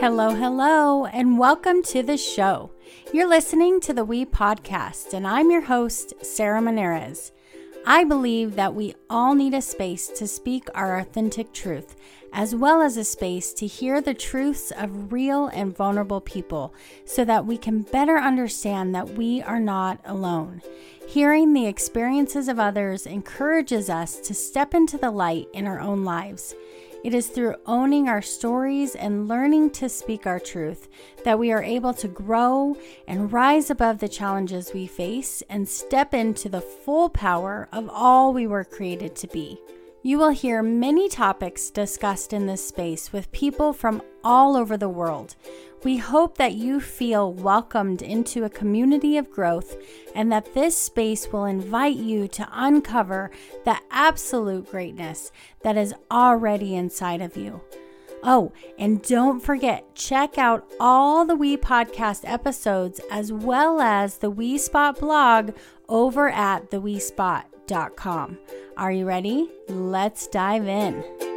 Hello, hello, and welcome to the show. You're listening to the We Podcast, and I'm your host, Sarah Monarez. I believe that we all need a space to speak our authentic truth, as well as a space to hear the truths of real and vulnerable people so that we can better understand that we are not alone. Hearing the experiences of others encourages us to step into the light in our own lives. It is through owning our stories and learning to speak our truth that we are able to grow and rise above the challenges we face and step into the full power of all we were created to be. You will hear many topics discussed in this space with people from all over the world. We hope that you feel welcomed into a community of growth and that this space will invite you to uncover the absolute greatness that is already inside of you. Oh, and don't forget, check out all the We Podcast episodes as well as the We Spot blog over at theWeSpot.com. Are you ready? Let's dive in.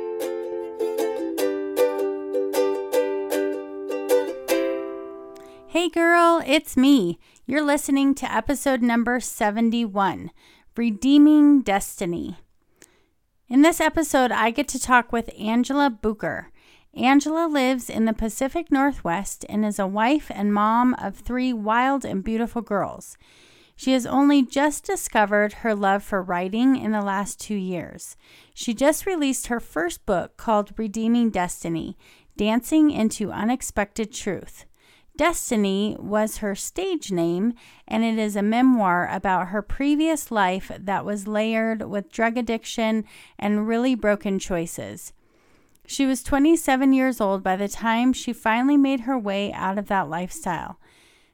Hey girl, it's me. You're listening to episode number 71 Redeeming Destiny. In this episode, I get to talk with Angela Bucher. Angela lives in the Pacific Northwest and is a wife and mom of three wild and beautiful girls. She has only just discovered her love for writing in the last two years. She just released her first book called Redeeming Destiny Dancing into Unexpected Truth. Destiny was her stage name, and it is a memoir about her previous life that was layered with drug addiction and really broken choices. She was 27 years old by the time she finally made her way out of that lifestyle.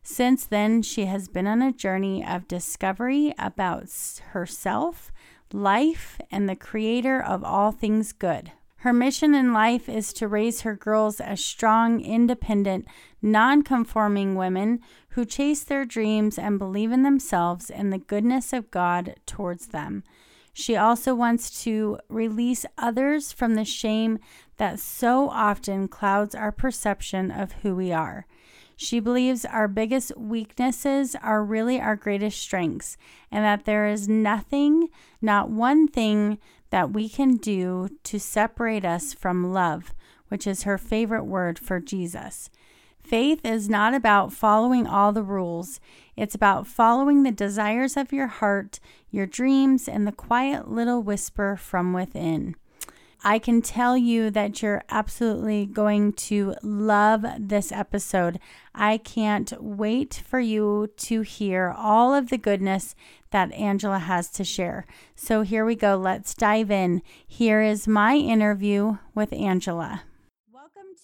Since then, she has been on a journey of discovery about herself, life, and the creator of all things good. Her mission in life is to raise her girls as strong, independent, non conforming women who chase their dreams and believe in themselves and the goodness of God towards them. She also wants to release others from the shame that so often clouds our perception of who we are. She believes our biggest weaknesses are really our greatest strengths, and that there is nothing, not one thing, that we can do to separate us from love, which is her favorite word for Jesus. Faith is not about following all the rules. It's about following the desires of your heart, your dreams, and the quiet little whisper from within. I can tell you that you're absolutely going to love this episode. I can't wait for you to hear all of the goodness that Angela has to share. So here we go. Let's dive in. Here is my interview with Angela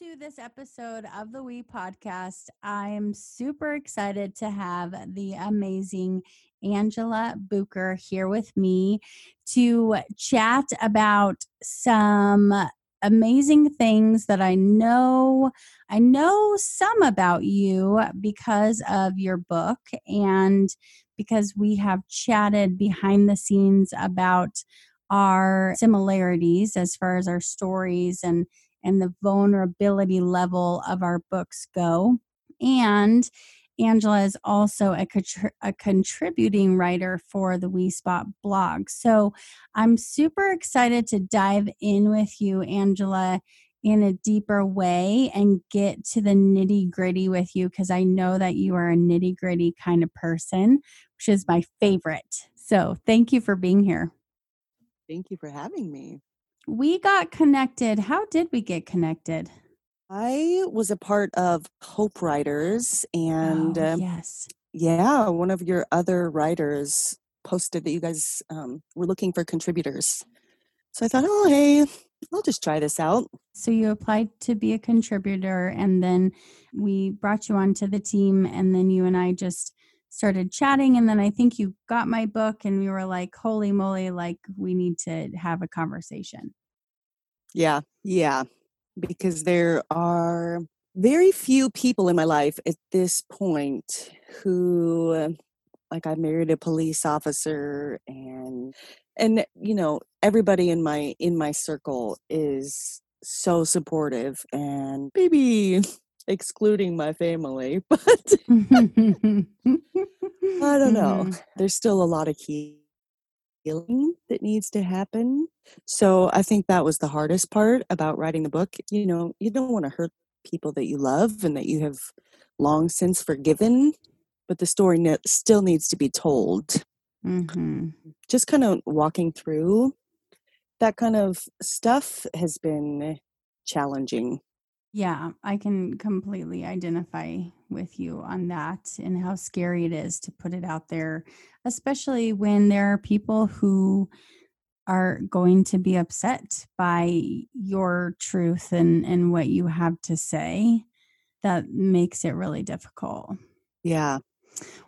to this episode of the We Podcast. I'm super excited to have the amazing Angela Bucher here with me to chat about some amazing things that I know I know some about you because of your book and because we have chatted behind the scenes about our similarities as far as our stories and and the vulnerability level of our books go. And Angela is also a, contri- a contributing writer for the We Spot blog. So I'm super excited to dive in with you, Angela, in a deeper way and get to the nitty gritty with you because I know that you are a nitty gritty kind of person, which is my favorite. So thank you for being here. Thank you for having me we got connected. How did we get connected? I was a part of Hope Writers, and oh, um, yes, yeah, one of your other writers posted that you guys um, were looking for contributors. So I thought, oh, hey, I'll just try this out. So you applied to be a contributor, and then we brought you onto the team, and then you and I just started chatting and then i think you got my book and we were like holy moly like we need to have a conversation. Yeah yeah because there are very few people in my life at this point who uh, like i married a police officer and and you know everybody in my in my circle is so supportive and maybe excluding my family. But I don't know. Mhm. There's still a lot of healing that needs to happen. So I think that was the hardest part about writing the book. You know, you don't want to hurt people that you love and that you have long since forgiven, but the story ne- still needs to be told. Mhm. Just kind of walking through that kind of stuff has been challenging. Yeah, I can completely identify with you on that and how scary it is to put it out there, especially when there are people who are going to be upset by your truth and, and what you have to say. That makes it really difficult. Yeah.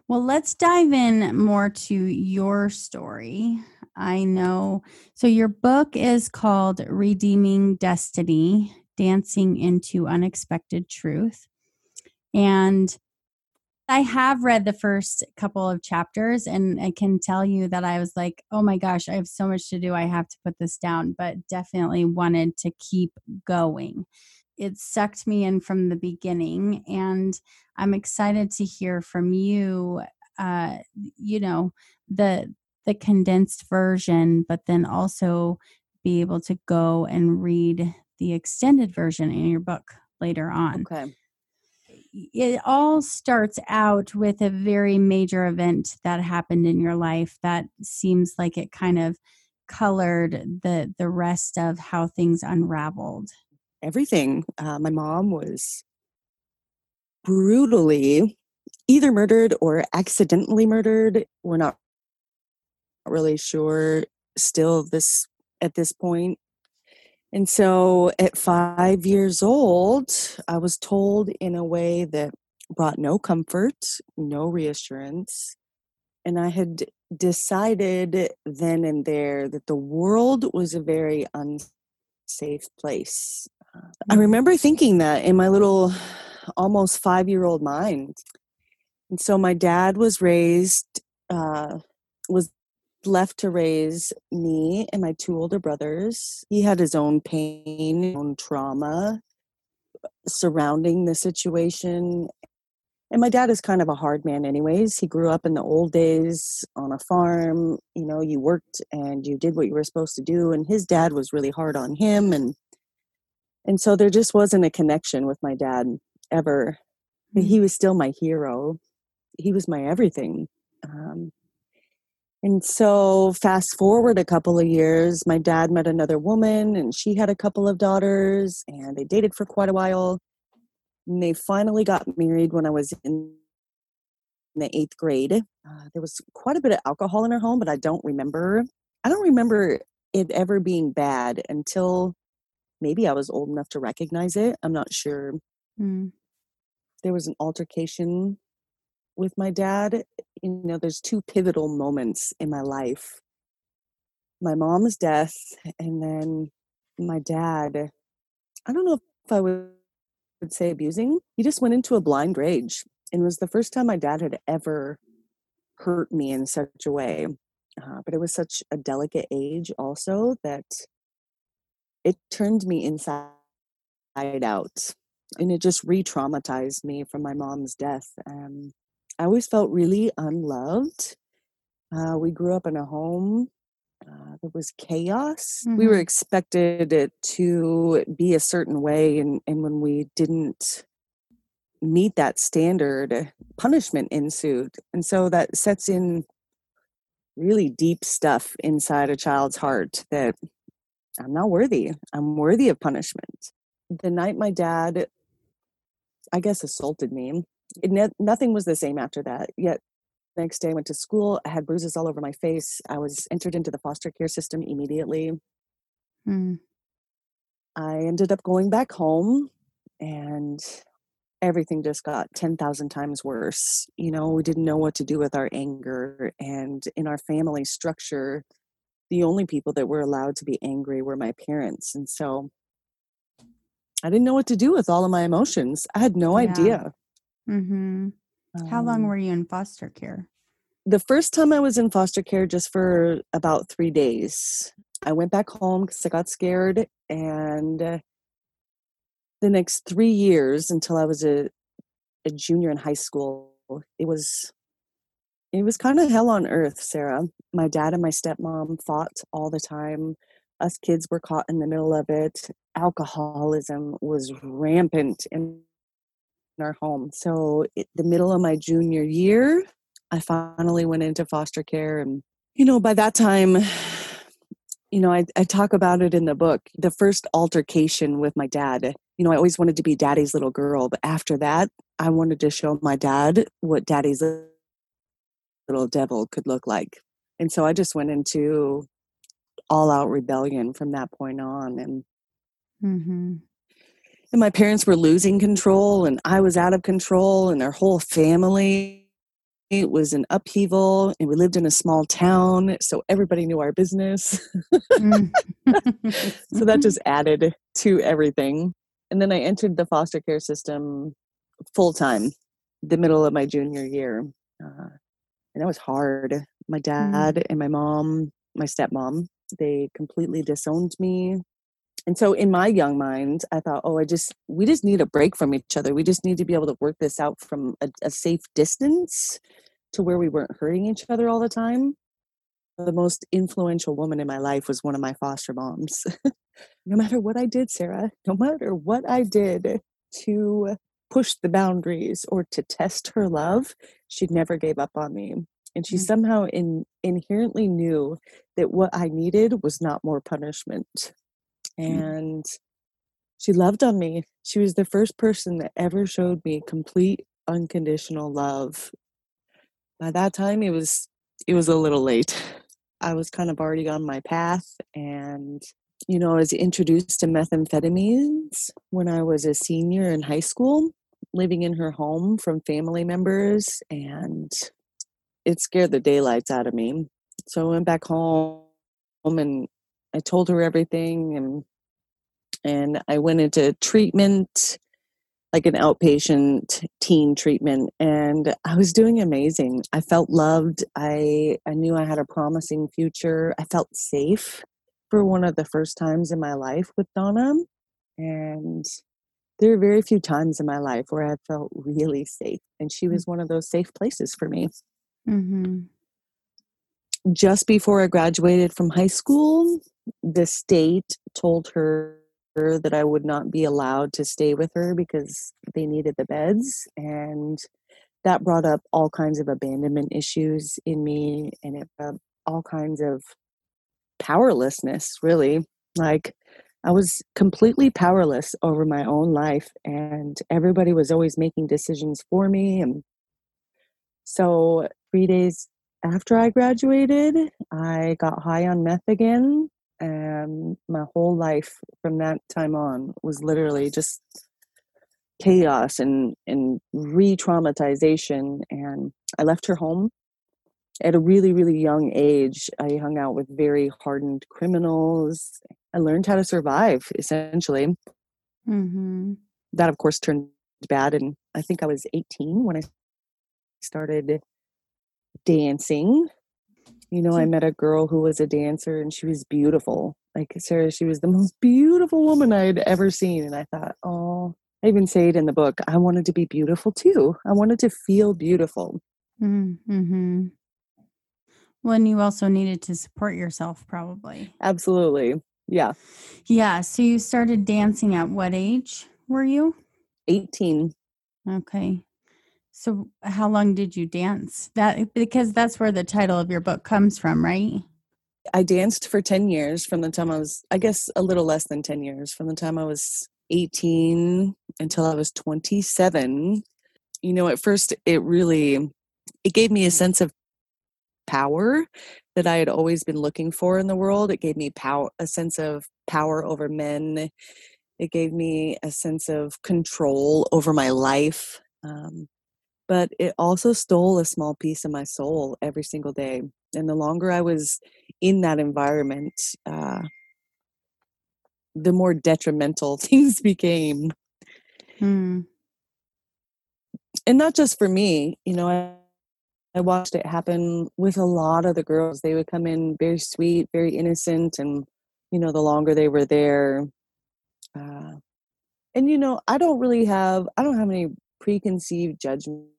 Well, let's dive in more to your story. I know. So, your book is called Redeeming Destiny Dancing into Unexpected Truth. And I have read the first couple of chapters, and I can tell you that I was like, oh my gosh, I have so much to do. I have to put this down, but definitely wanted to keep going. It sucked me in from the beginning, and I'm excited to hear from you. Uh, you know, the the condensed version, but then also be able to go and read the extended version in your book later on Okay. it all starts out with a very major event that happened in your life that seems like it kind of colored the the rest of how things unraveled Everything. Uh, my mom was brutally either murdered or accidentally murdered. We're not really sure still this at this point. And so at five years old, I was told in a way that brought no comfort, no reassurance. And I had decided then and there that the world was a very unsafe place. I remember thinking that in my little almost five year old mind. And so my dad was raised, uh, was left to raise me and my two older brothers. He had his own pain, own trauma surrounding the situation. And my dad is kind of a hard man, anyways. He grew up in the old days on a farm. You know, you worked and you did what you were supposed to do. And his dad was really hard on him. And and so there just wasn't a connection with my dad ever. But he was still my hero. He was my everything. Um, and so, fast forward a couple of years, my dad met another woman and she had a couple of daughters and they dated for quite a while. And they finally got married when I was in the eighth grade. Uh, there was quite a bit of alcohol in our home, but I don't remember. I don't remember it ever being bad until maybe I was old enough to recognize it. I'm not sure. Mm. There was an altercation with my dad. You know, there's two pivotal moments in my life my mom's death, and then my dad. I don't know if I would say abusing. He just went into a blind rage. And was the first time my dad had ever hurt me in such a way. Uh, but it was such a delicate age, also, that it turned me inside out. And it just re traumatized me from my mom's death. Um, I always felt really unloved. Uh, we grew up in a home uh, there was chaos. We were Mhm. expected it to be a certain way, and, and when we didn't meet that standard, punishment ensued. And so that sets in really deep stuff inside a child's heart that I'm not worthy. I'm worthy of punishment. The night my dad, I guess, assaulted me, ne- nothing was the same after that. Yet next day I went to school. I had bruises all over my face. I was entered into the foster care system immediately. Mm. I ended up going back home and everything just got 10,000 times worse. You know, we didn't know what to do with our anger. And in our family structure, the only people that were allowed to be angry were my parents. And so I didn't know what to do with all of my emotions. I had no Yeah. idea. Hmm How long Um, were you in foster care? the first time I was in foster care just for about three days. I went back home because I got scared. And uh, the next three years until I was a, a junior in high school, it was it was kind of hell on earth, Sarah. My dad and my stepmom fought all the time. Us kids were caught in the middle of it. Alcoholism was rampant in our home. So, it, the middle of my junior year, I finally went into foster care. And, you know, by that time, you know, I, I talk about it in the book. The first altercation with my dad, you know, I always wanted to be daddy's little girl. But after that, I wanted to show my dad what daddy's little devil could look like. And so I just went into all out rebellion from that point on. And, Mm-hmm. And my parents were losing control, and I was out of control, and their whole family it was an upheaval and we lived in a small town so everybody knew our business. Mm. so that just added to everything. And then i entered the foster care system full time the middle of my junior year. Uh, and that was hard. My dad and my mom my stepmom they completely disowned me and so in my young mind i thought oh i just we just need a break from each other. We just need to be able to work this out from a, a safe distance to where we weren't hurting each other all the time. The most influential woman in my life was one of my foster moms. No matter what i did sarah no matter what i did to push the boundaries or to test her love she never gave up on me. And she Mm. somehow in, inherently knew that what i needed was not more punishment Mm-hmm. and she loved on me. She was the first person that ever showed me complete unconditional love. By that time it was it was a little late. I was kind of already on my path and you know i was introduced to methamphetamines when i was a senior in high school living in her home from family members and it scared the daylights out of me. So i went back home and i told her everything and and i went into treatment like an outpatient teen treatment and i was doing amazing. I felt loved. I i knew i had a promising future. I felt safe for one of the first times in my life with donna and there are very few times in my life where i felt really safe and she was one of those safe places for me. Mm-hmm. just before i graduated from high school the state told her that I would not be allowed to stay with her because they needed the beds. And that brought up all kinds of abandonment issues in me and it brought all kinds of powerlessness, really. Like, I was completely powerless over my own life, and everybody was always making decisions for me. And so, three days after I graduated, I got high on meth again and my whole life from that time on was literally just chaos and and re-traumatization and i left her home at a really really young age. I hung out with very hardened criminals. I learned how to survive essentially. Mm-hmm. that of course turned bad and i think i was 18 when i started dancing you know, I met a girl who was a dancer and she was beautiful. Like Sarah, she was the most beautiful woman I had ever seen. And I thought, oh, I even say it in the book. I wanted to be beautiful too. I wanted to feel beautiful. Mm-hmm. Well, and you also needed to support yourself, probably. Absolutely. Yeah. Yeah. So you started dancing at what age were you? 18. Okay. So how long did you dance? That because that's where the title of your book comes from, right? I danced for 10 years from the time I was, I guess, a little less than 10 years, from the time I was 18 until I was 27. You know, at first, it really, it gave me a sense of power that I had always been looking for in the world. It gave me power, a sense of power over men. It gave me a sense of control over my life. Um, but it also stole a small piece of my soul every single day. And the longer I was in that environment, uh, the more detrimental things became. Hmm. And not just for me, you know, I, I watched it happen with a lot of the girls. They would come in very sweet, very innocent, and, you know, the longer they were there, uh, and you know, I don't really have I don't have any preconceived judgments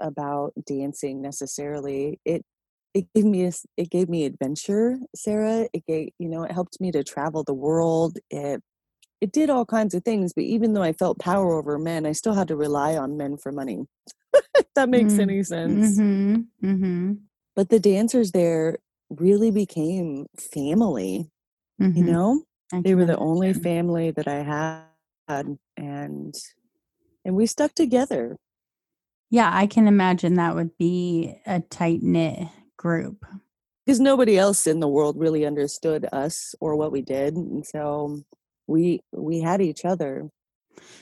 about dancing necessarily. It it gave me a, it gave me adventure, Sarah. It gave you know it helped me to travel the world. It it did all kinds of things. But even though I felt power over men, I still had to rely on men for money. if that makes mm any sense. Mm-hmm. Mm-hmm. But the dancers there really became family. Mm-hmm. You know, they were the only family that I had, and and we stuck together. Yeah, I can imagine that would be a tight knit group because nobody else in the world really understood us or what we did, and so we we had each other.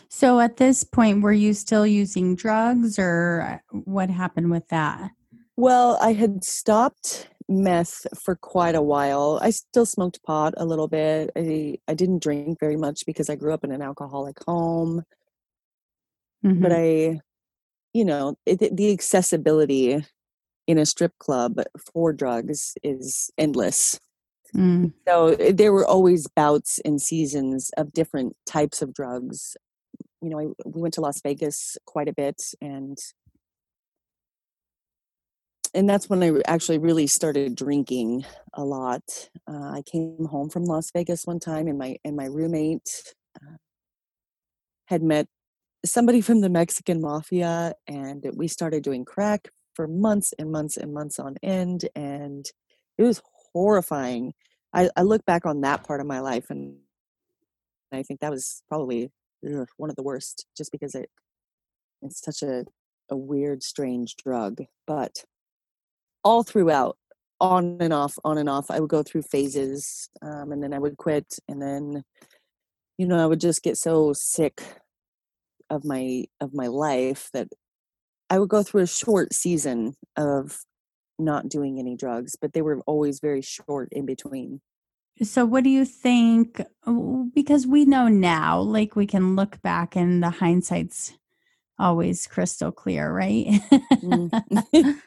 So at this point, were you still using drugs, or uh, what happened with that? Well, I had stopped meth for quite a while. I still smoked pot a little bit. I I didn't drink very much because I grew up in an alcoholic home. Mm-hmm. But I, you know, it, the accessibility in a strip club for drugs is endless. Mm. So eh, there were always bouts and seasons of different types of drugs. You know, I, we went to Las Vegas quite a bit, and and that's when I actually really started drinking a lot. Uh, I came home from Las Vegas one time, and my and my roommate uh, had met somebody from the Mexican mafia, and we started doing crack for months and months and months on end, and it was horrifying. I, I look back on that part of my life, and I think that was probably ugh, one of the worst, just because it it's such a a weird, strange drug, but all throughout on and off on and off i would go through phases um, and then i would quit and then you know i would just get so sick of my of my life that i would go through a short season of not doing any drugs but they were always very short in between so what do you think because we know now like we can look back and the hindsight's always crystal clear, right? Mm.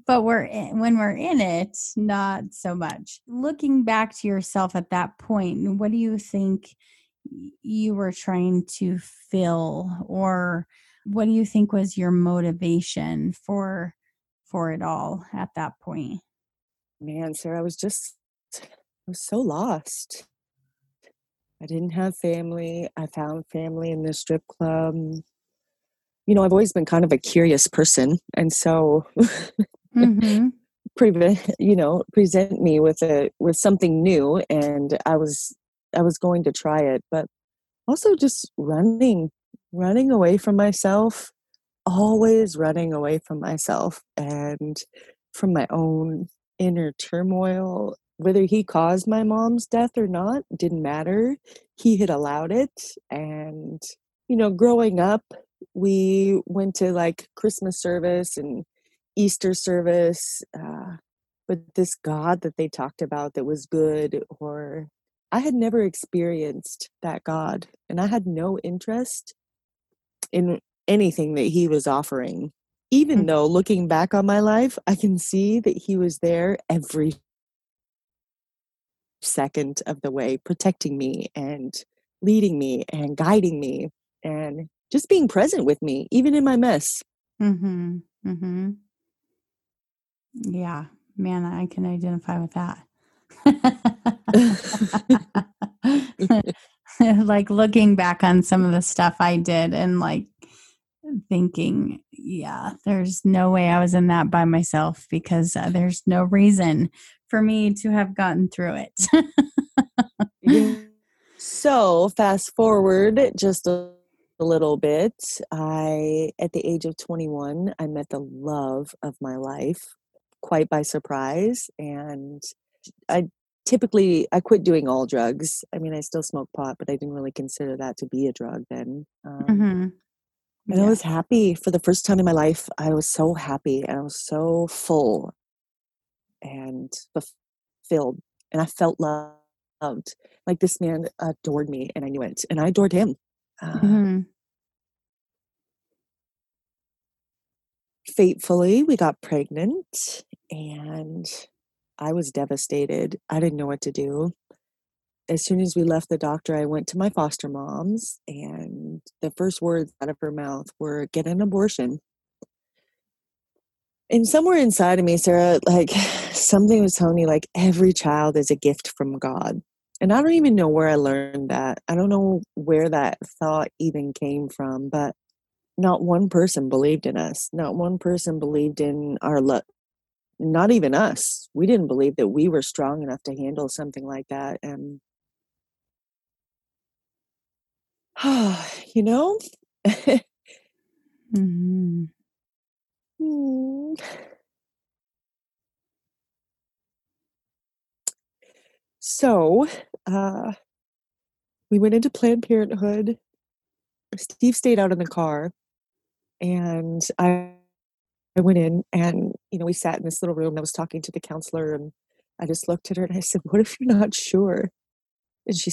but we're in, when we're in it, not so much. Looking back to yourself at that point, what do you think you were trying to fill or what do you think was your motivation for for it all at that point? Man, Sarah, I was just I was so lost. I didn't have family. I found family in the strip club. You know, I've always been kind of a curious person, and so mm-hmm. you know, present me with a with something new, and I was I was going to try it, but also just running, running away from myself, always running away from myself and from my own inner turmoil whether he caused my mom's death or not didn't matter. He had allowed it. And, you know, growing up, we went to like Christmas service and Easter service. Uh, but this God that they talked about that was good, or I had never experienced that God. And I had no interest in anything that he was offering. Even mm-hmm. though looking back on my life, I can see that he was there every second of the way, protecting me and leading me and guiding me and just being present with me, even in my mess. Mm-hmm. Mm-hmm. Yeah, man, I can identify with that. like looking back on some of the stuff I did and like thinking, yeah, there's no way I was in that by myself because uh, there's no reason for me to have gotten through it. so, fast forward just a, a little bit. I, at the age of 21, I met the love of my life quite by surprise. And I typically I quit doing all drugs. I mean, I still smoke pot, but I didn't really consider that to be a drug then. Um, mm-hmm. And yeah. I was happy for the first time in my life. I was so happy and I was so full and fulfilled and i felt loved like this man adored me and i knew it and i adored him uh, mm-hmm. fatefully we got pregnant and i was devastated i didn't know what to do as soon as we left the doctor, I went to my foster mom's, and the first words out of her mouth were, Get an abortion. And somewhere inside of me, Sarah, like something was telling me, like, every child is a gift from God. And I don't even know where I learned that. I don't know where that thought even came from, but not one person believed in us. Not one person believed in our love. Not even us. We didn't believe that we were strong enough to handle something like that. And, you know? mm-hmm. Hmm. So, uh, we went into Planned Parenthood. Steve stayed out in the car, and I I went in and you know we sat in this little room. and I was talking to the counselor, and I just looked at her and I said, "What if you're not sure?" And she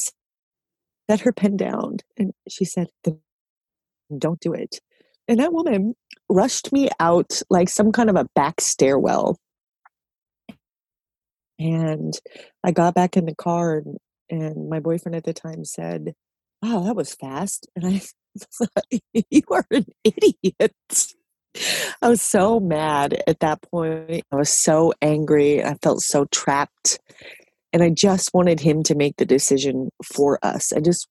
set her pen down, and she said, "Don't do it." And that woman rushed me out like some kind of a back stairwell. And I got back in the car, and, and my boyfriend at the time said, Wow, that was fast. And I thought, You are an idiot. I was so mad at that point. I was so angry. I felt so trapped. And I just wanted him to make the decision for us. I just,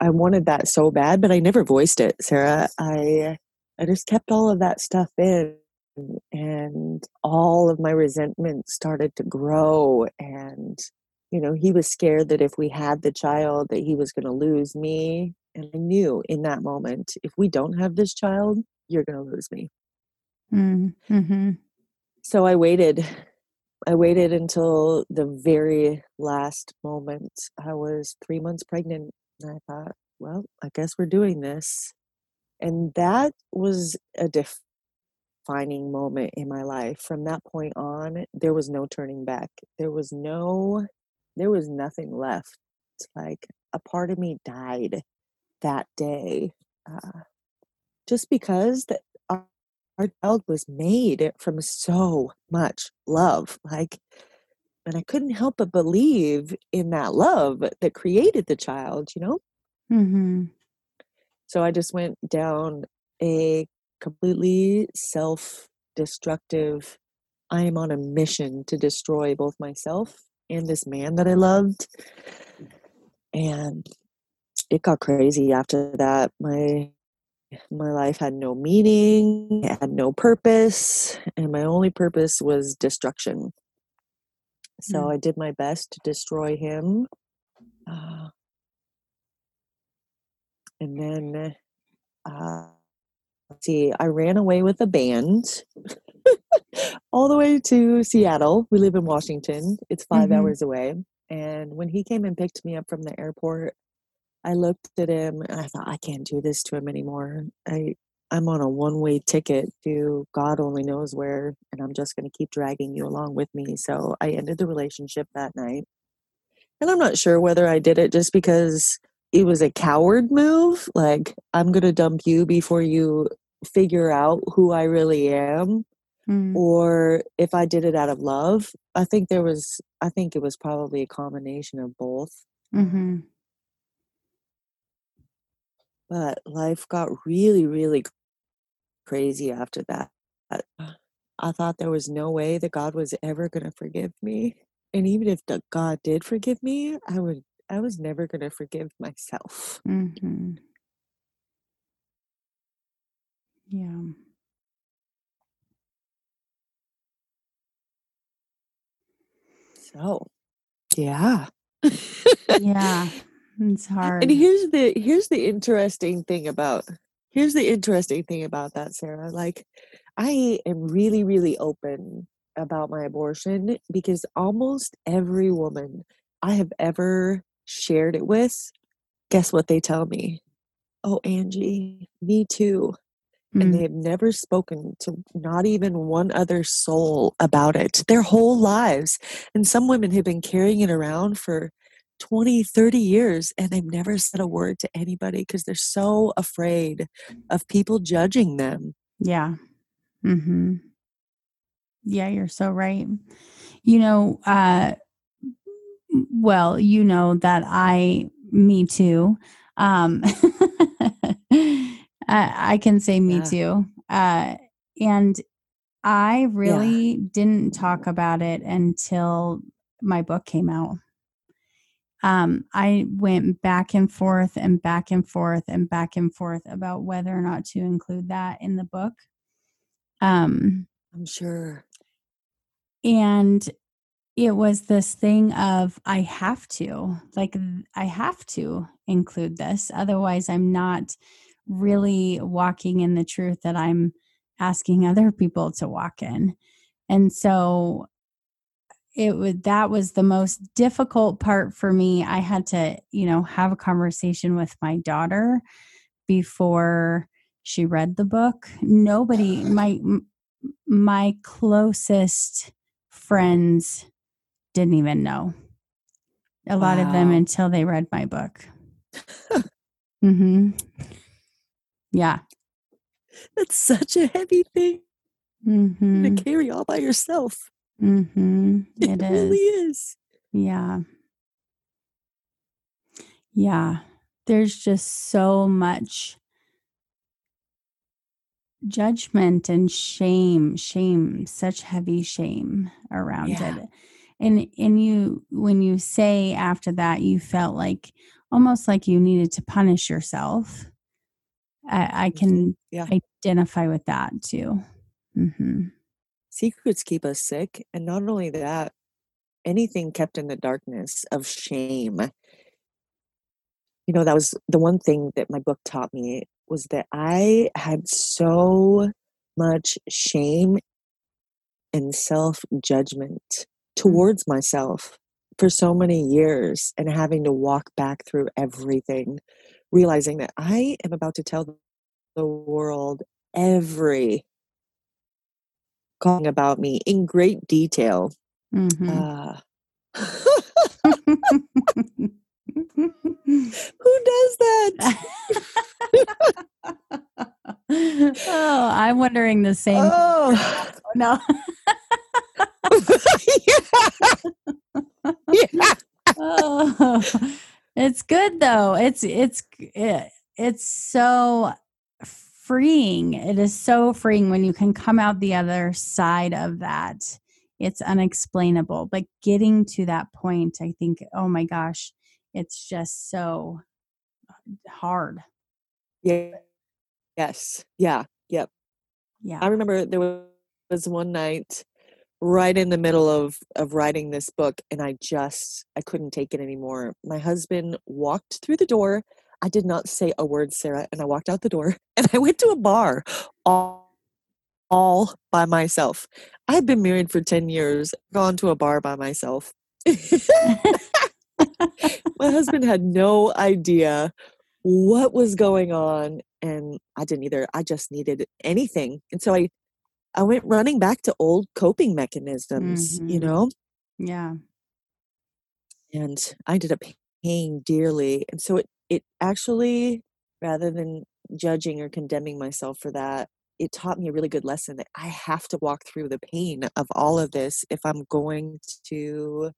I wanted that so bad, but I never voiced it, Sarah. I I just kept all of that stuff in and all of my resentment started to grow and you know he was scared that if we had the child that he was going to lose me and i knew in that moment if we don't have this child you're going to lose me mm-hmm. so i waited i waited until the very last moment i was three months pregnant and i thought well i guess we're doing this and that was a defining moment in my life. From that point on, there was no turning back. There was no, there was nothing left. Like a part of me died that day uh, just because that our, our child was made from so much love. Like, and I couldn't help but believe in that love that created the child, you know? Mm-hmm. So I just went down a completely self destructive, I am on a mission to destroy both myself and this man that I loved. And it got crazy after that. My my life had no meaning, it had no purpose, and my only purpose was destruction. So mm. I did my best to destroy him. Uh, and then uh, let's see, I ran away with a band all the way to Seattle. We live in Washington. It's 5 mm-hmm. hours away. And when he came and picked me up from the airport, I looked at him and I thought, I can't do this to him anymore. I I'm on a one way ticket to God only knows where, and I'm just going to keep dragging you along with me. So I ended the relationship that night. And I'm not sure whether I did it just because it was a coward move. Like, I'm going to dump you before you figure out who I really am. Mm. Or if I did it out of love, I think there was, I think it was probably a combination of both. Mm-hmm. But life got really, really crazy after that. I thought there was no way that God was ever going to forgive me. And even if the God did forgive me, I would I was never going to forgive myself. Mm-hmm. Yeah. So, yeah. yeah. It's hard. And here's the here's the interesting thing about here's the interesting thing about that, Sarah. Like I am really, really open about my abortion because almost every woman I have ever shared it with, guess what they tell me? Oh, Angie, me too. Mm. And they have never spoken to not even one other soul about it their whole lives. And some women have been carrying it around for 20, 30 years and they've never said a word to anybody because they're so afraid of people judging them. Yeah. Mhm. Yeah, you're so right. You know, uh well, you know that I, me too. Um, I, I, can say me yeah. too. Uh, and I really yeah. didn't talk about it until my book came out. Um, I went back and forth and back and forth and back and forth about whether or not to include that in the book. Um, I'm sure. And it was this thing of I have to, like, I have to include this. Otherwise, I'm not really walking in the truth that I'm asking other people to walk in. And so it would that was the most difficult part for me. I had to, you know, have a conversation with my daughter before she read the book. Nobody my my closest friends didn't even know. A wow. lot of them until they read my book. mhm. Yeah. That's such a heavy thing mm-hmm. to carry all by yourself. Mm-hmm. It, it really is. Yeah. Yeah. There's just so much judgment and shame, shame, such heavy shame around yeah. it. And and you when you say after that you felt like almost like you needed to punish yourself I, I can yeah. identify with that too. Mm-hmm. Secrets keep us sick. And not only that, anything kept in the darkness of shame. You know, that was the one thing that my book taught me was that I had so much shame and self judgment mm. towards myself for so many years and having to walk back through everything realizing that I am about to tell the world every calling about me in great detail. Mm-hmm. Uh, who does that? oh, I'm wondering the same. Oh. No. yeah. yeah. Oh. It's good though. It's it's it, it's so freeing. It is so freeing when you can come out the other side of that. It's unexplainable, but getting to that point, I think, oh my gosh, it's just so uh, hard. Yeah. Yes. Yeah. Yep. Yeah. I remember there was one night right in the middle of of writing this book and i just i couldn't take it anymore my husband walked through the door i did not say a word sarah and i walked out the door and i went to a bar all all by myself i had been married for 10 years gone to a bar by myself my husband had no idea what was going on and i didn't either i just needed anything and so i I went running back to old coping mechanisms, mm-hmm. you know? Yeah. And I ended up paying dearly. And so it, it actually, rather than judging or condemning myself for that, it taught me a really good lesson that I have to walk through the pain of all of this if I'm going to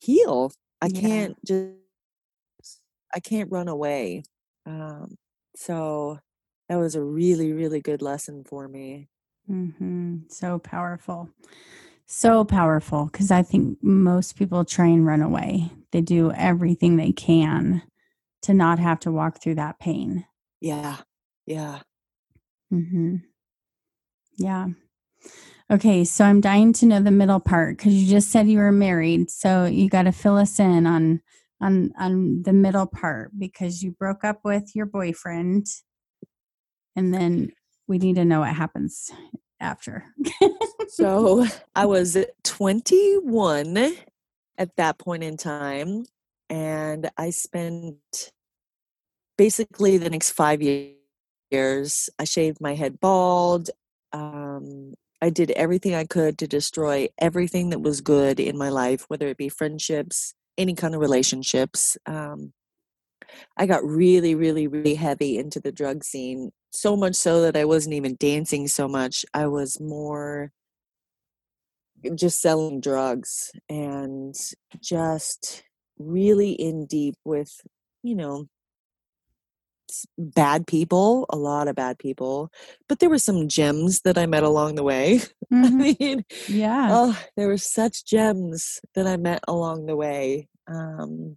heal. I yeah. can't just, I can't run away. Um, so that was a really, really good lesson for me. Mm-hmm. So powerful. So powerful because I think most people try and run away. They do everything they can to not have to walk through that pain. Yeah. Yeah. Mm-hmm. Yeah. Okay, so I'm dying to know the middle part because you just said you were married. So you got to fill us in on on on the middle part because you broke up with your boyfriend and then we need to know what happens after. so I was 21 at that point in time, and I spent basically the next five years. I shaved my head bald. Um, I did everything I could to destroy everything that was good in my life, whether it be friendships, any kind of relationships. Um, I got really, really, really heavy into the drug scene so much so that I wasn't even dancing so much. I was more just selling drugs and just really in deep with, you know, bad people, a lot of bad people, but there were some gems that I met along the way. Mm-hmm. I mean, yeah. Oh, there were such gems that I met along the way. Um,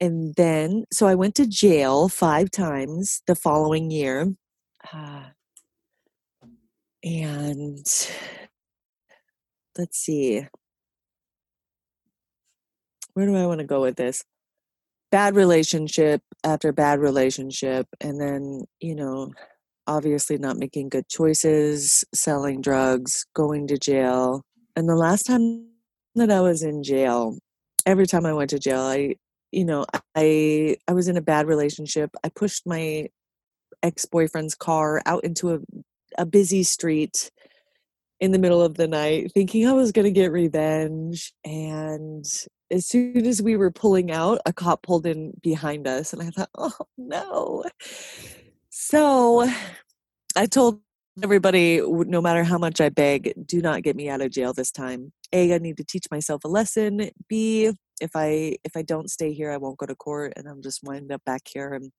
and then, so I went to jail five times the following year. Uh, and let's see. Where do I want to go with this? Bad relationship after a bad relationship. And then, you know, obviously not making good choices, selling drugs, going to jail. And the last time that I was in jail, every time I went to jail, I, you know, I I was in a bad relationship. I pushed my ex-boyfriend's car out into a a busy street in the middle of the night thinking I was going to get revenge and as soon as we were pulling out, a cop pulled in behind us, and I thought, oh no. So I told everybody, no matter how much I beg, do not get me out of jail this time. A, I need to teach myself a lesson. B, if I if I don't stay here, I won't go to court, and I'm just wind up back here. And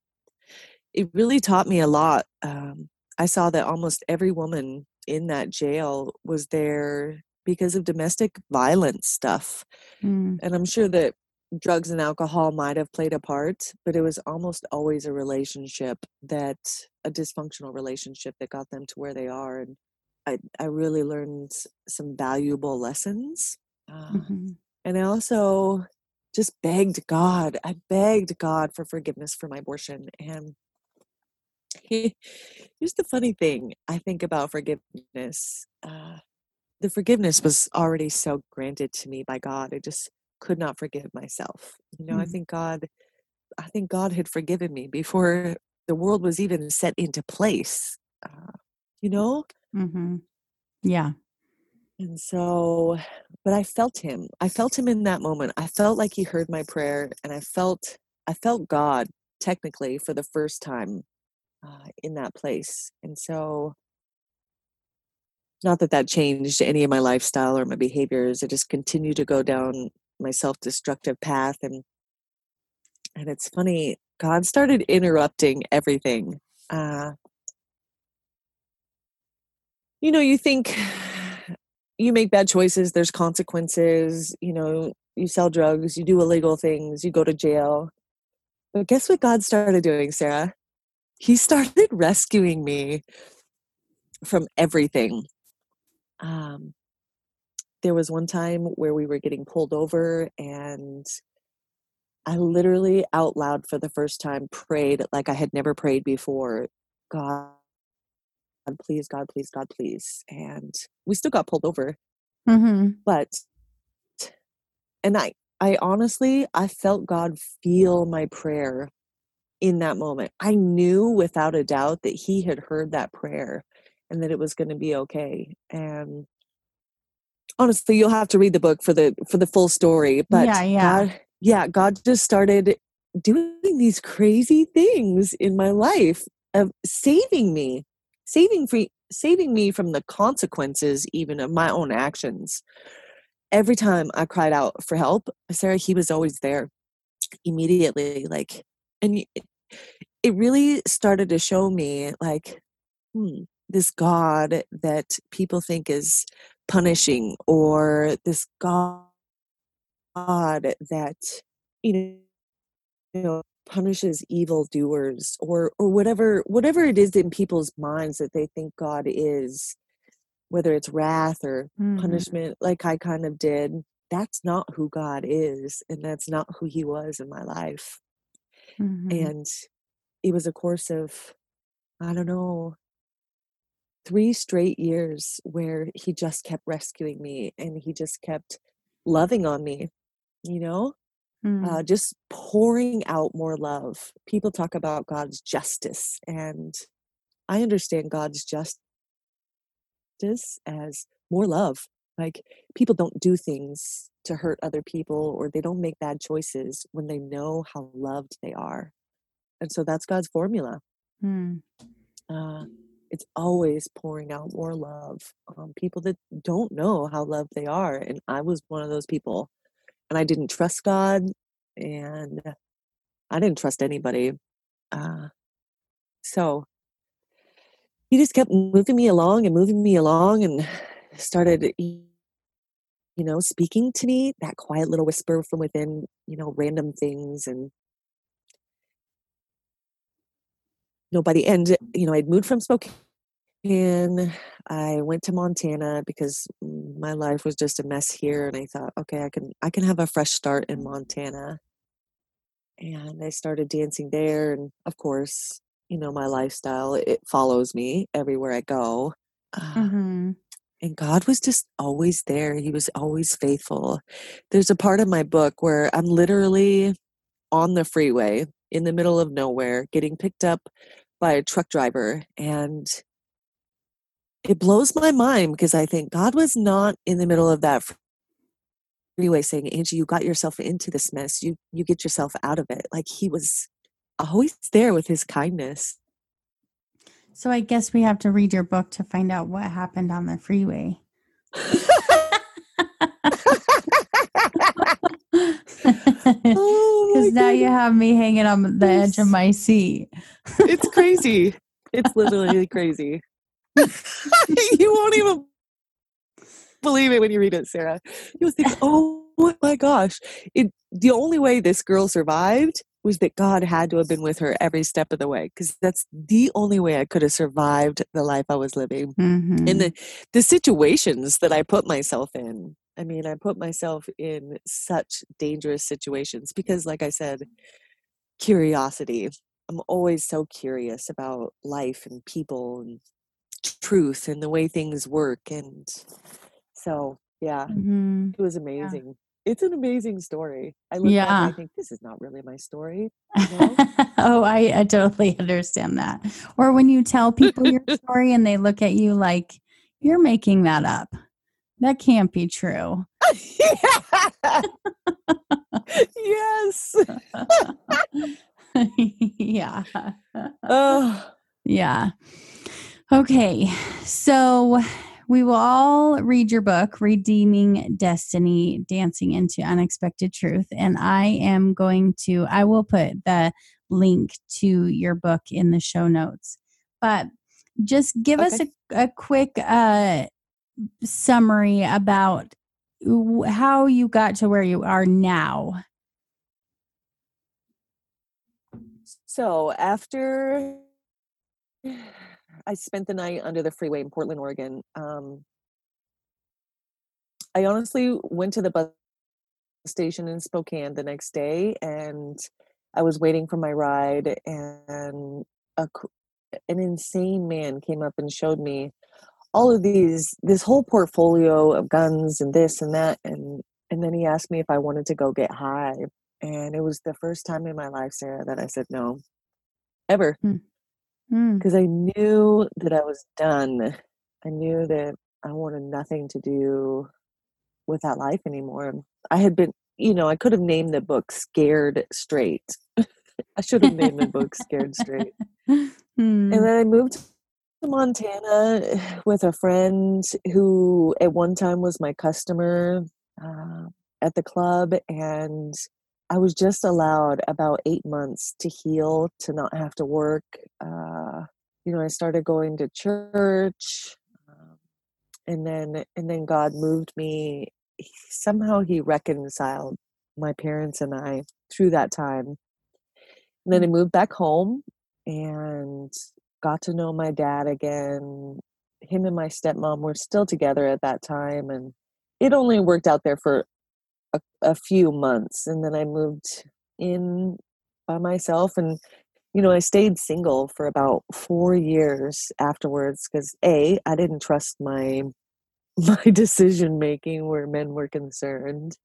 it really taught me a lot. Um, I saw that almost every woman in that jail was there because of domestic violence stuff. Mm. And I'm sure that drugs and alcohol might have played a part, but it was almost always a relationship that a dysfunctional relationship that got them to where they are. And I, I really learned some valuable lessons. Uh, mm-hmm. And I also just begged God, I begged God for forgiveness for my abortion. And he, here's the funny thing I think about forgiveness. Uh, the forgiveness was already so granted to me by God. I just could not forgive myself. You know, mm. I think God, I think God had forgiven me before the world was even set into place. Uh, you know. Mm-hmm. Yeah. And so, but I felt him. I felt him in that moment. I felt like he heard my prayer, and I felt, I felt God technically for the first time uh, in that place. And so, not that that changed any of my lifestyle or my behaviors. I just continued to go down my self-destructive path and and it's funny god started interrupting everything uh you know you think you make bad choices there's consequences you know you sell drugs you do illegal things you go to jail but guess what god started doing sarah he started rescuing me from everything um, there was one time where we were getting pulled over and I literally out loud for the first time prayed like I had never prayed before. God, please, God, please, God, please. And we still got pulled over. Mm-hmm. But, and I, I honestly, I felt God feel my prayer in that moment. I knew without a doubt that He had heard that prayer and that it was going to be okay and honestly you'll have to read the book for the for the full story but yeah yeah. God, yeah god just started doing these crazy things in my life of saving me saving free saving me from the consequences even of my own actions. Every time i cried out for help sarah he was always there immediately like and it really started to show me like hmm this God that people think is punishing or this God that you know you know, punishes evil doers or or whatever whatever it is in people's minds that they think God is whether it's wrath or mm-hmm. punishment like I kind of did that's not who God is and that's not who he was in my life mm-hmm. and it was a course of I don't know three straight years where he just kept rescuing me and he just kept loving on me, you know? Mm. Uh, just pouring out more love. People talk about God's justice, and I understand God's justice as more love. Like, people don't do things to hurt other people or they don't make bad choices when they know how loved they are. And so that's God's formula. Mm. Uh, it's always pouring out more love on people that don't know how loved they are. And I was one of those people. And I didn't trust God and I didn't trust anybody. Uh, so he just kept moving me along and moving me along and started you know speaking to me that quiet little whisper from within you know random things and nobody end, you know i'd moved from spokane i went to montana because my life was just a mess here and i thought okay i can i can have a fresh start in montana. And i started dancing there and of course you know my lifestyle it follows me everywhere i go. Uh, Mm-hmm. and god was just always there he was always faithful. There's a part of my book where i'm literally on the freeway in the middle of nowhere getting picked up by a truck driver and it blows my mind because i think god was not in the middle of that freeway saying angie you got yourself into this mess. You you get yourself out of it. Like he was always there with his kindness. So I guess we have to read your book to find out what happened on the freeway. Oh Because now you have me hanging on the edge of my seat. it's crazy. It's literally crazy. you won't even believe it when you read it, Sarah. You will think, oh my gosh. It the only way this girl survived was that God had to have been with her every step of the way. Because that's the only way I could have survived the life I was living. Mhm. And the the situations that I put myself in. I mean, I put myself in such dangerous situations because like I said, curiosity. I'm always so curious about life and people and truth and the way things work. And so, yeah, Mhm. it was amazing. It's an amazing story. I look back and I think this is not really my story. You know? oh, I, I totally understand that. Or when you tell people your story and they look at you like, you're making that up. That can't be true. yes. yeah. Oh, Yeah. Okay. So we will all read your book, Redeeming Destiny Dancing into Unexpected Truth. And I am going to, I will put the link to your book in the show notes. But just give us a, a quick uh, summary about how you got to where you are now. So after I spent the night under the freeway in Portland, Oregon, um, I honestly went to the bus station in Spokane the next day, and I was waiting for my ride, and a, an insane man came up and showed me all of these, this whole portfolio of guns and this and that, and and then he asked me if I wanted to go get high, and it was the first time in my life, Sarah, that I said no, ever Mm, because I knew that I was done. I knew that I wanted nothing to do with that life anymore. I had been, you know, I could have named the book Scared Straight. I should have named the book Scared Straight. mm, And then I moved Montana with a friend who at one time was my customer uh, at the club. And I was just allowed about eight months to heal, to not have to work. Uh, you know, I started going to church. Um, and then, and then God moved me. He- Somehow He reconciled my parents and I through that time. And then I moved back home and got to know my dad again. Him and my stepmom were still together at that time, and it only worked out there for a, a few months. And then I moved in by myself, and you know, I stayed single for about four years afterwards because a I didn't trust my my decision making where men were concerned,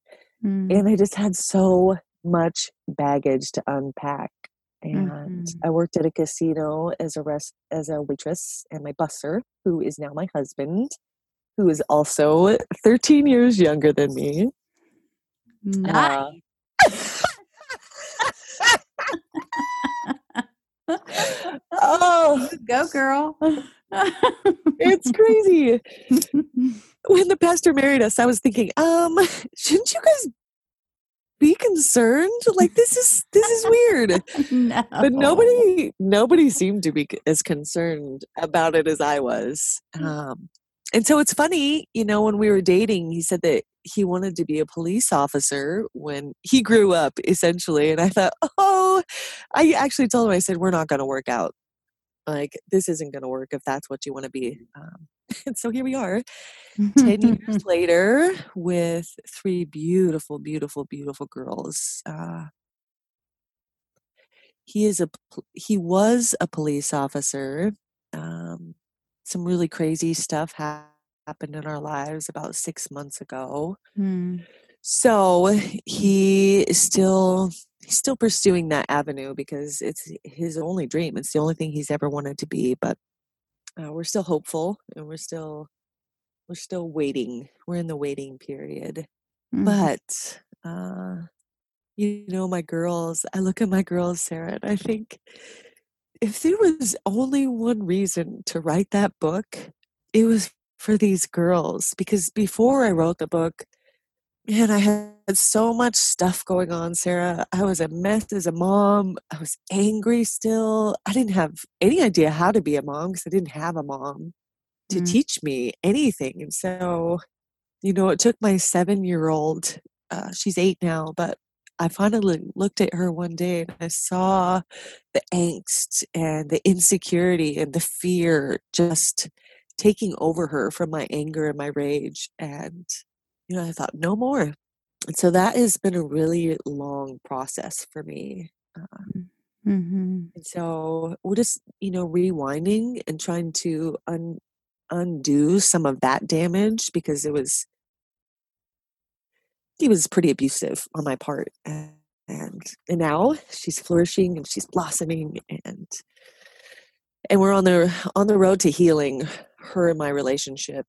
mm, and I just had so much baggage to unpack. And mhm. I worked at a casino as a rest as a waitress, and my busser, who is now my husband, who is also 13 years younger than me. Nice. Uh, oh, Go, girl. it's crazy. when the pastor married us, I was thinking, um, shouldn't you guys be concerned? Like this is this is weird. no. But nobody nobody seemed to be as concerned about it as I was. Um, and so it's funny, you know, when we were dating, he said that he wanted to be a police officer when he grew up, essentially. And I thought, oh, I actually told him, I said, we're not going to work out. Like, this isn't going to work if that's what you want to be. Um, and so here we are, 10 years later, with three beautiful, beautiful, beautiful girls. Uh, he is a he was a police officer um, some really crazy stuff happened in our lives about six months ago. Mm. So he is still he's still pursuing that avenue because it's his only dream. It's the only thing he's ever wanted to be. But uh, we're still hopeful, and we're still we're still waiting. We're in the waiting period. Mm. But uh, you know, my girls. I look at my girls, Sarah, and I think if there was only one reason to write that book, it was for these girls. Because before I wrote the book, man, I had so much stuff going on, Sarah. I was a mess as a mom. I was angry still. I didn't have any idea how to be a mom because I didn't have a mom to mm. teach me anything. And so, you know, it took my seven year old, uh, she's eight now, but I finally looked at her one day and I saw the angst and the insecurity and the fear just taking over her from my anger and my rage. And, you know, I thought, no more. And so that has been a really long process for me. Um, mm-hmm. And so we're just, you know, rewinding and trying to un- undo some of that damage because it was he was pretty abusive on my part and and, and now she's flourishing and she's blossoming and and we're on the on the road to healing her and my relationship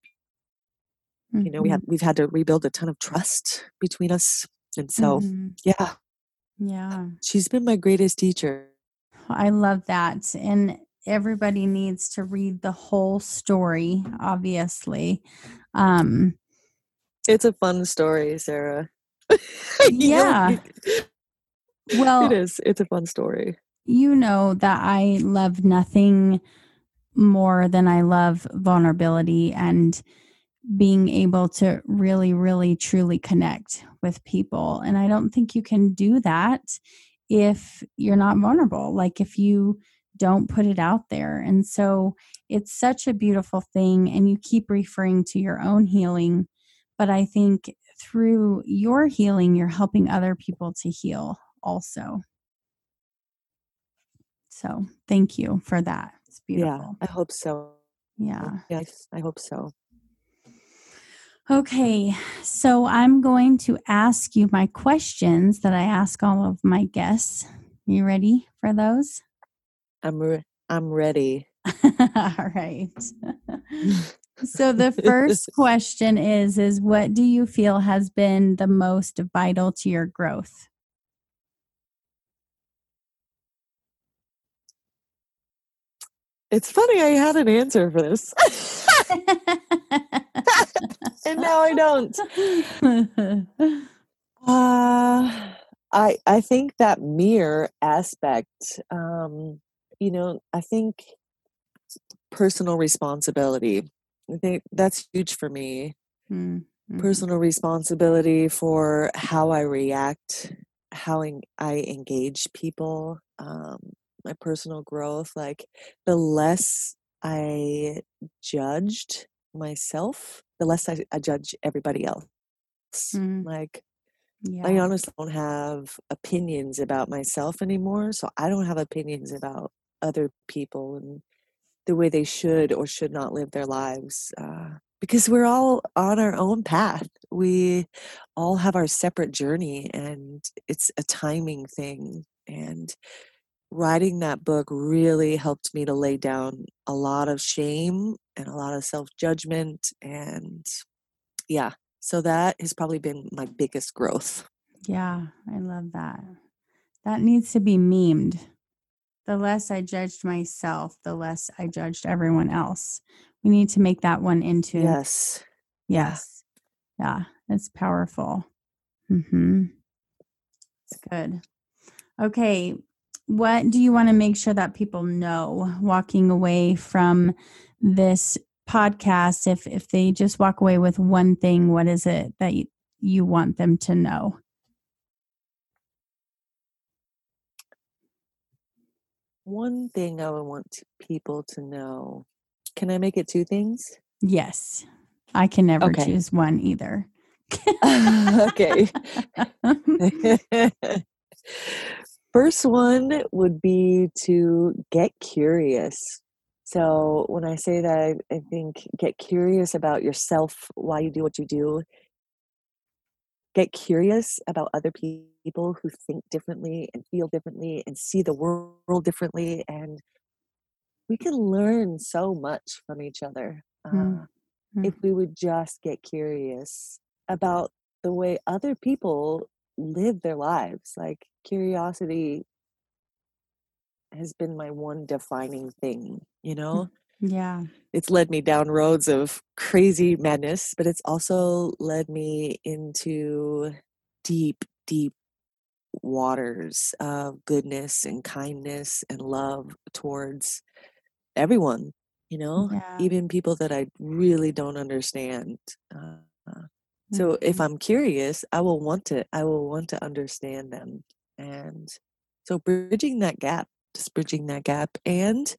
mm-hmm. you know we have we've had to rebuild a ton of trust between us and so mm-hmm. yeah yeah she's been my greatest teacher i love that and everybody needs to read the whole story obviously um it's a fun story, Sarah. yeah. well, it is. It's a fun story. You know that I love nothing more than I love vulnerability and being able to really, really, truly connect with people. And I don't think you can do that if you're not vulnerable. Like if you don't put it out there. And so it's such a beautiful thing. And you keep referring to your own healing but I think through your healing, you're helping other people to heal also. So thank you for that. It's beautiful. Yeah, I hope so. Yeah. Yes, I hope so. Okay, so I'm going to ask you my questions that I ask all of my guests. You ready for those? I'm re- I'm ready. all right. so the first question is is what do you feel has been the most vital to your growth it's funny i had an answer for this and now i don't uh i i think that mirror aspect um you know i think personal responsibility I think that's huge for me. Mm-hmm. Personal responsibility for how I react, how I engage people, um, my personal growth. Like the less I judged myself, the less I, I judge everybody else. Mm. Like, yeah. I honestly don't have opinions about myself anymore. So I don't have opinions about other people and the way they should or should not live their lives uh, because we're all on our own path we all have our separate journey and it's a timing thing and writing that book really helped me to lay down a lot of shame and a lot of self-judgment and yeah so that has probably been my biggest growth yeah i love that that needs to be memed The less I judged myself, the less I judged everyone else. We need to make that one into Yes. Yes. Yeah, it's powerful. Mm-hmm. It's good. Okay. What do you want to make sure that people know walking away from this podcast? If if they just walk away with one thing, what is it that you, you want them to know? One thing I would want people to know. Can I make it two things? Yes. I can never Okay. choose one either. okay. First one would be to get curious. So when I say that, I, I think get curious about yourself, why you do what you do. Get curious about other people who think differently and feel differently and see the world differently. And we can learn so much from each other. Uh, Mm. if we would just get curious about the way other people live their lives. Like curiosity has been my one defining thing, you know? yeah. It's led me down roads of crazy madness, but it's also led me into deep, deep waters of goodness and kindness and love towards everyone, you know? Yeah. Even people that I really don't understand. Uh, so if Mhm. I'm curious, I will want to I will want to understand them. And so bridging that gap, just bridging that gap and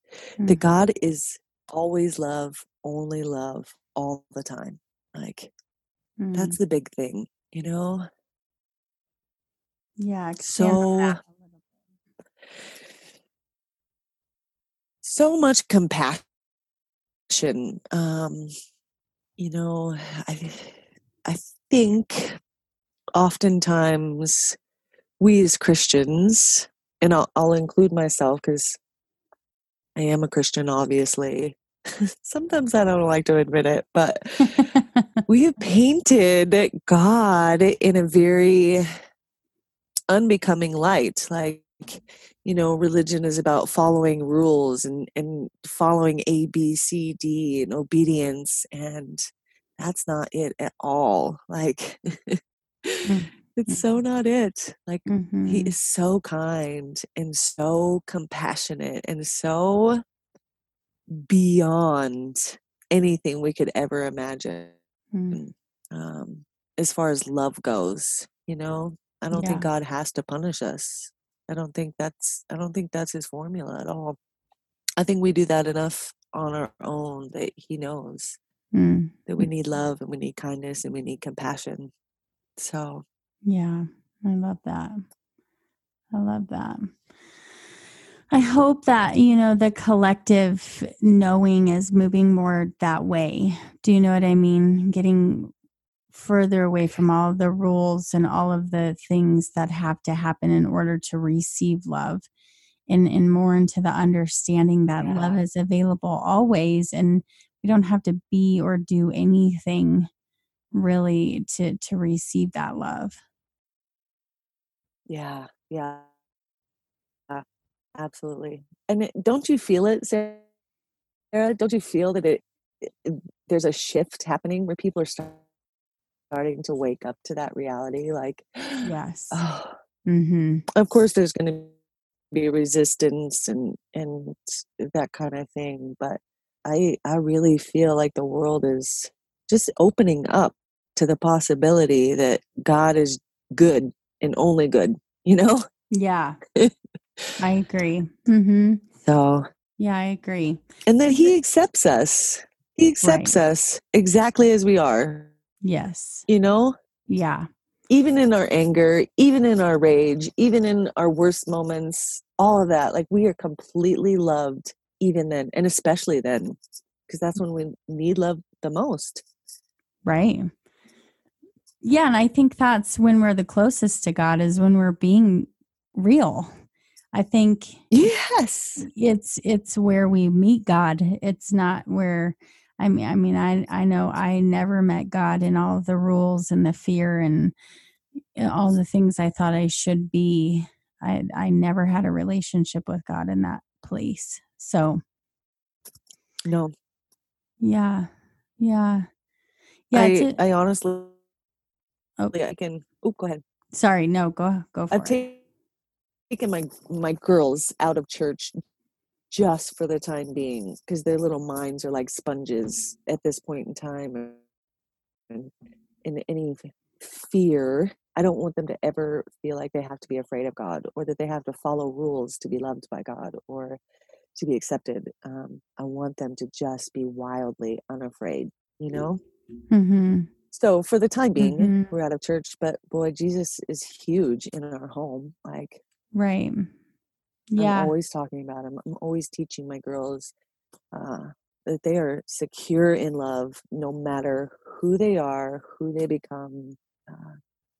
that Mhm. God is always love, only love all the time. Like Mm. that's the big thing, you know? yeah. So that a little bit. so much compassion. Um, you know, I I think oftentimes we as Christians, and I'll, I'll include myself because I am a Christian, obviously. Sometimes I don't like to admit it, but we have painted God in a very unbecoming light. Like, you know, religion is about following rules and, and following A, B, C, D and obedience. And that's not it at all. Like, mm. It's so not it. Like, he Mhm. is so kind and so compassionate and so beyond anything we could ever imagine Mm. um, as far as love goes you know i don't think god has to punish us i don't think that's i don't think that's his formula at all i think we do that enough on our own that he knows Mm. that we need love and we need kindness and we need compassion so Yeah, I love that. I love that. I hope that, you know, the collective knowing is moving more that way. Do you know what I mean? Getting further away from all of the rules and all of the things that have to happen in order to receive love and, and more into the understanding that love is available always and we don't have to be or do anything really to to receive that love. Yeah yeah yeah, absolutely and it, don't you feel it sarah don't you feel that it, it there's a shift happening where people are start, starting to wake up to that reality like Yes. oh Mhm. of course there's going to be resistance and and that kind of thing but i i really feel like the world is just opening up to the possibility that god is good and only good you know Yeah, I agree. Mhm. so Yeah, I agree. and that he accepts us he accepts us exactly as we are Yes. you know Yeah. even in our anger, even in our rage, even in our worst moments, all of that, like we are completely loved even then, and especially then, because that's when we need love the most. Right. Yeah, and I think that's when we're the closest to God is when we're being real. I think Yes. it's it's where we meet God. It's not where I mean I mean I I know I never met God in all the rules and the fear and eh, all the things I thought I should be I I never had a relationship with God in that place. So No. yeah. Yeah. Yeah, I a- I honestly Oh. I can oh go ahead. sorry, no, go go for I've it. ta- taken my my girls out of church just for the time being because their little minds are like sponges at this point in time and in any fear i don't want them to ever feel like they have to be afraid of god or that they have to follow rules to be loved by god or to be accepted um, i want them to just be wildly unafraid you know Mhm. So for the time being Mhm. we're out of church but boy jesus is huge in our home like Right. yeah I'm always talking about him. I'm always teaching my girls uh, that they are secure in love no matter who they are, who they become, uh,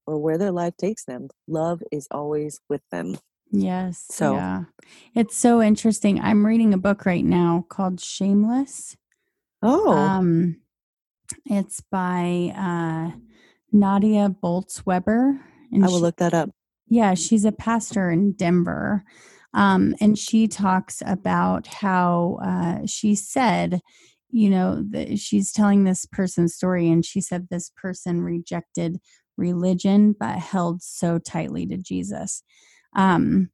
or where their life takes them. Love is always with them. Yes. So- yeah. It's so interesting. I'm reading a book right now called Shameless. Oh, Um, it's by uh, Nadia Bolz-Weber. I will she- look that up. yeah, she's a pastor in Denver. Um, and she talks about how uh, she said, you know, that she's telling this person's story, and she said this person rejected religion but held so tightly to Jesus. Um,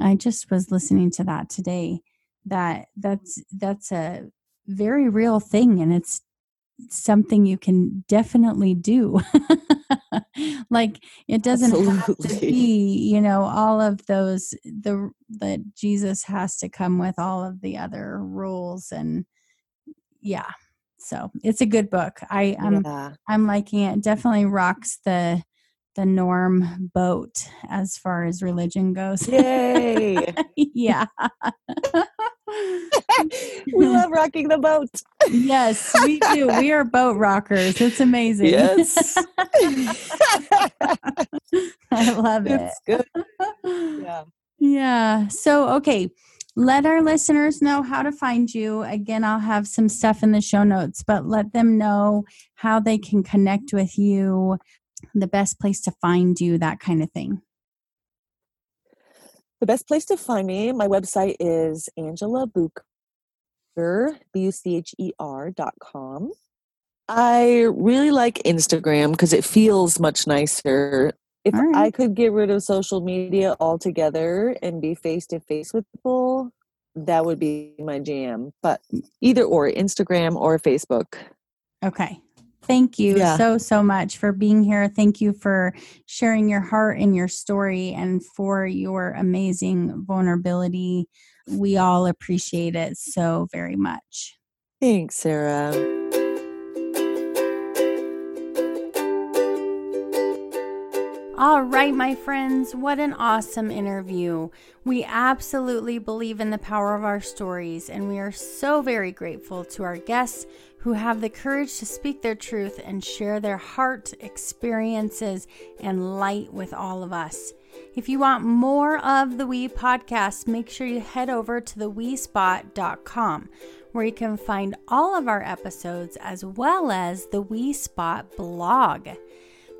I just was listening to that today. That that's that's a very real thing, and it's something you can definitely do. like it doesn't have to be, you know, all of those the that Jesus has to come with all of the other rules and yeah. So it's a good book. I I'm yeah. I'm liking it. Definitely rocks the the norm boat as far as religion goes. Yay. yeah. we love rocking the boat. yes, we do. We are boat rockers. It's amazing. Yes. I love it. it's good. Yeah. Yeah. So, okay. Let our listeners know how to find you. Again, I'll have some stuff in the show notes, but let them know how they can connect with you, the best place to find you, that kind of thing. The best place to find me, my website is Angela Bucher, B-U-C-H-E-R dot com. I really like Instagram because it feels much nicer. If All I could get rid of social media altogether and be face to face with people, that would be my jam. But mm. either or, Instagram or Facebook. Okay. Thank you Yeah. so, so much for being here. Thank you for sharing your heart and your story and for your amazing vulnerability. We all appreciate it so very much. Thanks, Sarah. All right, my friends, what an awesome interview. We absolutely believe in the power of our stories, and we are so very grateful to our guests who have the courage to speak their truth and share their heart, experiences, and light with all of us. If you want more of the We podcast, make sure you head over to theWeSpot.com where you can find all of our episodes as well as the We Spot blog.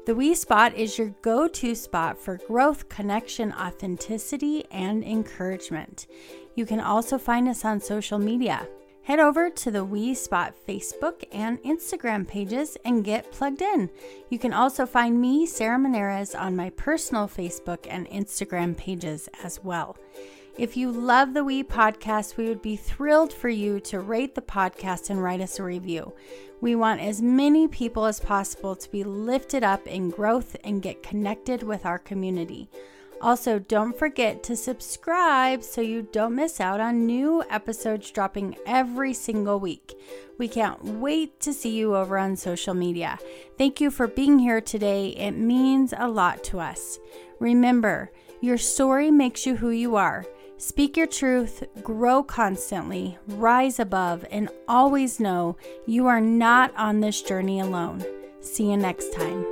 The We Spot is your go to spot for growth, connection, authenticity, and encouragement. You can also find us on social media. Head over to the We Spot Facebook and Instagram pages and get plugged in. You can also find me, Sarah Monares, on my personal Facebook and Instagram pages as well. If you love the We podcast, we would be thrilled for you to rate the podcast and write us a review. We want as many people as possible to be lifted up in growth and get connected with our community. Also, don't forget to subscribe so you don't miss out on new episodes dropping every single week. We can't wait to see you over on social media. Thank you for being here today. It means a lot to us. Remember, your story makes you who you are. Speak your truth, grow constantly, rise above, and always know you are not on this journey alone. See you next time.